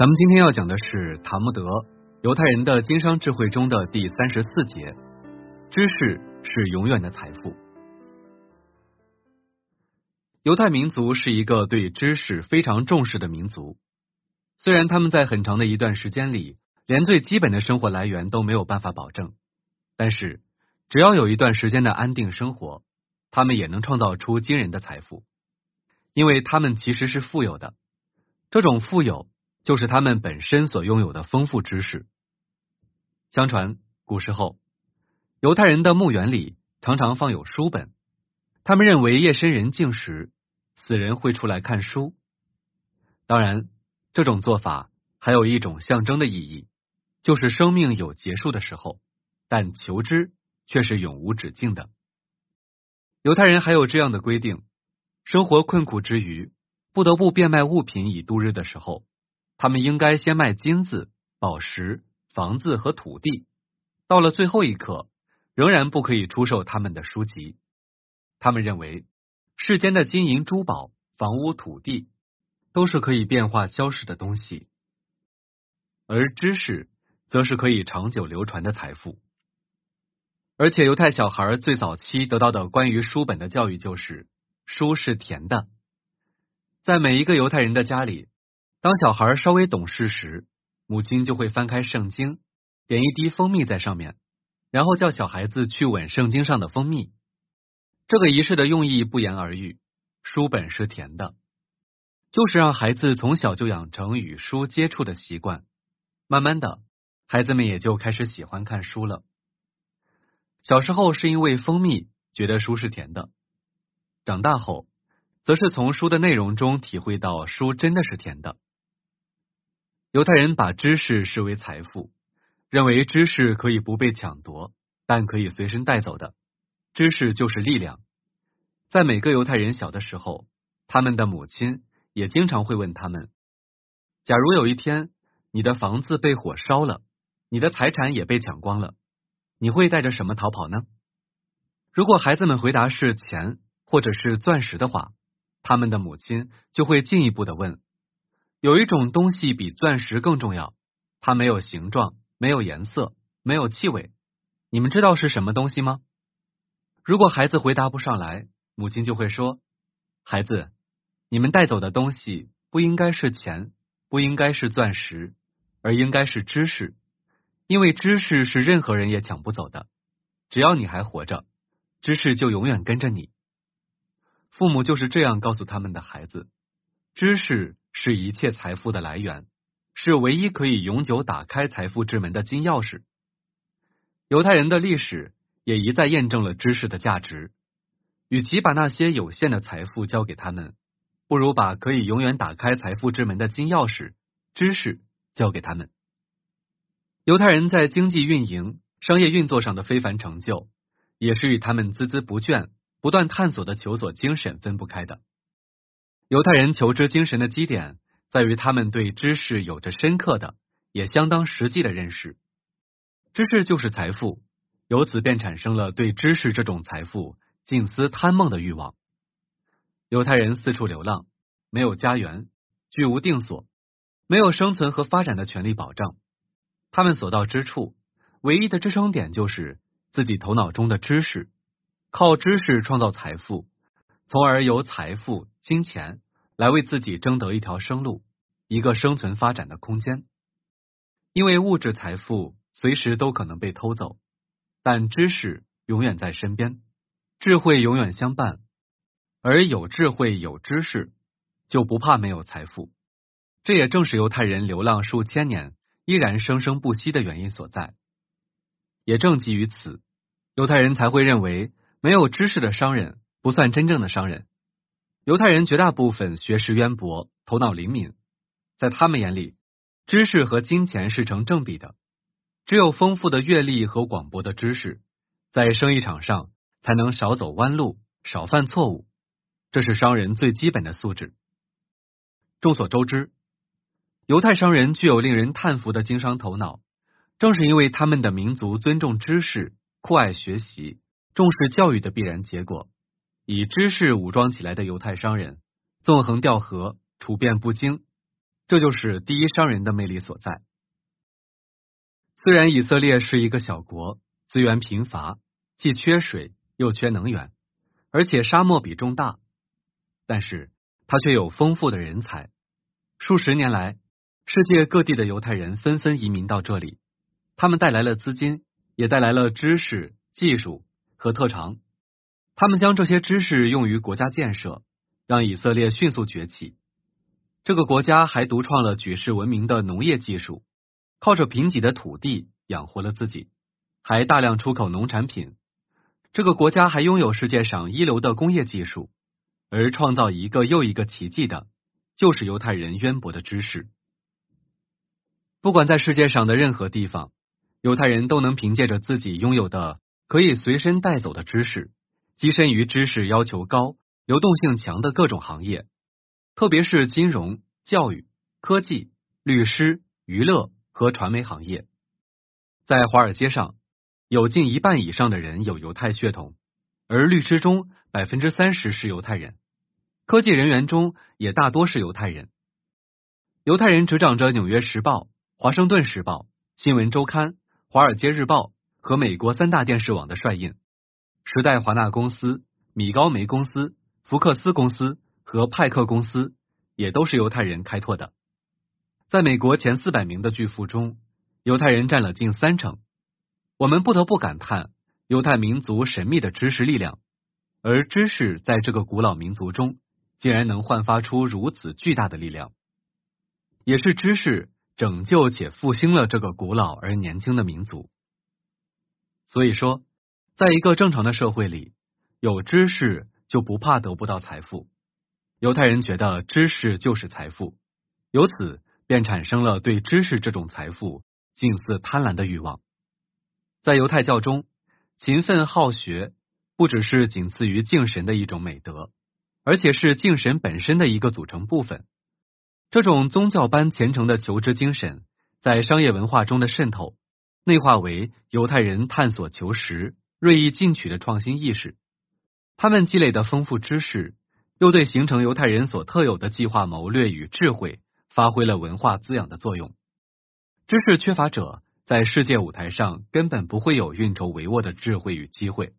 咱们今天要讲的是塔木德，犹太人的经商智慧中的第三十四节：知识是永远的财富。犹太民族是一个对知识非常重视的民族，虽然他们在很长的一段时间里，连最基本的生活来源都没有办法保证，但是只要有一段时间的安定生活，他们也能创造出惊人的财富，因为他们其实是富有的。这种富有就是他们本身所拥有的丰富知识。相传古时候，犹太人的墓园里常常放有书本，他们认为夜深人静时，死人会出来看书。当然，这种做法还有一种象征的意义，就是生命有结束的时候，但求知却是永无止境的。犹太人还有这样的规定：生活困苦之余。不得不变卖物品以度日的时候，他们应该先卖金子、宝石、房子和土地。到了最后一刻，仍然不可以出售他们的书籍。他们认为，世间的金银珠宝、房屋、土地都是可以变化消失的东西，而知识则是可以长久流传的财富。而且，犹太小孩最早期得到的关于书本的教育就是：书是甜的。在每一个犹太人的家里，当小孩稍微懂事时，母亲就会翻开圣经，点一滴蜂蜜在上面，然后叫小孩子去吻圣经上的蜂蜜。这个仪式的用意不言而喻，书本是甜的，就是让孩子从小就养成与书接触的习惯。慢慢的，孩子们也就开始喜欢看书了。小时候是因为蜂蜜觉得书是甜的，长大后。则是从书的内容中体会到书真的是甜的。犹太人把知识视为财富，认为知识可以不被抢夺，但可以随身带走的。知识就是力量。在每个犹太人小的时候，他们的母亲也经常会问他们：假如有一天你的房子被火烧了，你的财产也被抢光了，你会带着什么逃跑呢？如果孩子们回答是钱或者是钻石的话，他们的母亲就会进一步的问：有一种东西比钻石更重要，它没有形状，没有颜色，没有气味，你们知道是什么东西吗？如果孩子回答不上来，母亲就会说：孩子，你们带走的东西不应该是钱，不应该是钻石，而应该是知识，因为知识是任何人也抢不走的。只要你还活着，知识就永远跟着你。父母就是这样告诉他们的孩子：知识是一切财富的来源，是唯一可以永久打开财富之门的金钥匙。犹太人的历史也一再验证了知识的价值。与其把那些有限的财富交给他们，不如把可以永远打开财富之门的金钥匙——知识交给他们。犹太人在经济运营、商业运作上的非凡成就，也是与他们孜孜不倦。不断探索的求索精神分不开的。犹太人求知精神的基点在于他们对知识有着深刻的也相当实际的认识。知识就是财富，由此便产生了对知识这种财富近似贪梦的欲望。犹太人四处流浪，没有家园，居无定所，没有生存和发展的权利保障。他们所到之处，唯一的支撑点就是自己头脑中的知识。靠知识创造财富，从而由财富、金钱来为自己争得一条生路，一个生存发展的空间。因为物质财富随时都可能被偷走，但知识永远在身边，智慧永远相伴。而有智慧、有知识，就不怕没有财富。这也正是犹太人流浪数千年依然生生不息的原因所在。也正基于此，犹太人才会认为。没有知识的商人不算真正的商人。犹太人绝大部分学识渊博，头脑灵敏，在他们眼里，知识和金钱是成正比的。只有丰富的阅历和广博的知识，在生意场上才能少走弯路，少犯错误。这是商人最基本的素质。众所周知，犹太商人具有令人叹服的经商头脑，正是因为他们的民族尊重知识，酷爱学习。重视教育的必然结果，以知识武装起来的犹太商人，纵横调和，处变不惊，这就是第一商人的魅力所在。虽然以色列是一个小国，资源贫乏，既缺水又缺能源，而且沙漠比重大，但是它却有丰富的人才。数十年来，世界各地的犹太人纷纷移民到这里，他们带来了资金，也带来了知识、技术和特长。他们将这些知识用于国家建设，让以色列迅速崛起。这个国家还独创了举世闻名的农业技术。靠着贫瘠的土地养活了自己，还大量出口农产品。这个国家还拥有世界上一流的工业技术，而创造一个又一个奇迹的，就是犹太人渊博的知识。不管在世界上的任何地方，犹太人都能凭借着自己拥有的可以随身带走的知识，跻身于知识要求高、流动性强的各种行业，特别是金融、教育、科技、律师、娱乐。和传媒行业，在华尔街上，有近一半以上的人有犹太血统，而律师中百分之三十是犹太人，科技人员中也大多是犹太人。犹太人执掌着《纽约时报》《华盛顿时报》《新闻周刊》《华尔街日报》和美国三大电视网的帅印，时代华纳公司、米高梅公司、福克斯公司和派克公司也都是犹太人开拓的。在美国前四百名的巨富中，犹太人占了近三成。我们不得不感叹犹太民族神秘的知识力量，而知识在这个古老民族中竟然能焕发出如此巨大的力量。也是知识拯救且复兴了这个古老而年轻的民族。所以说，在一个正常的社会里，有知识就不怕得不到财富。犹太人觉得知识就是财富，由此。便产生了对知识这种财富近似贪婪的欲望。在犹太教中，勤奋好学不只是仅次于敬神的一种美德，而且是敬神本身的一个组成部分。这种宗教般虔诚的求知精神，在商业文化中的渗透，内化为犹太人探索求实、锐意进取的创新意识。他们积累的丰富知识，又对形成犹太人所特有的计划谋略与智慧。发挥了文化滋养的作用。知识缺乏者在世界舞台上根本不会有运筹帷幄的智慧与机会。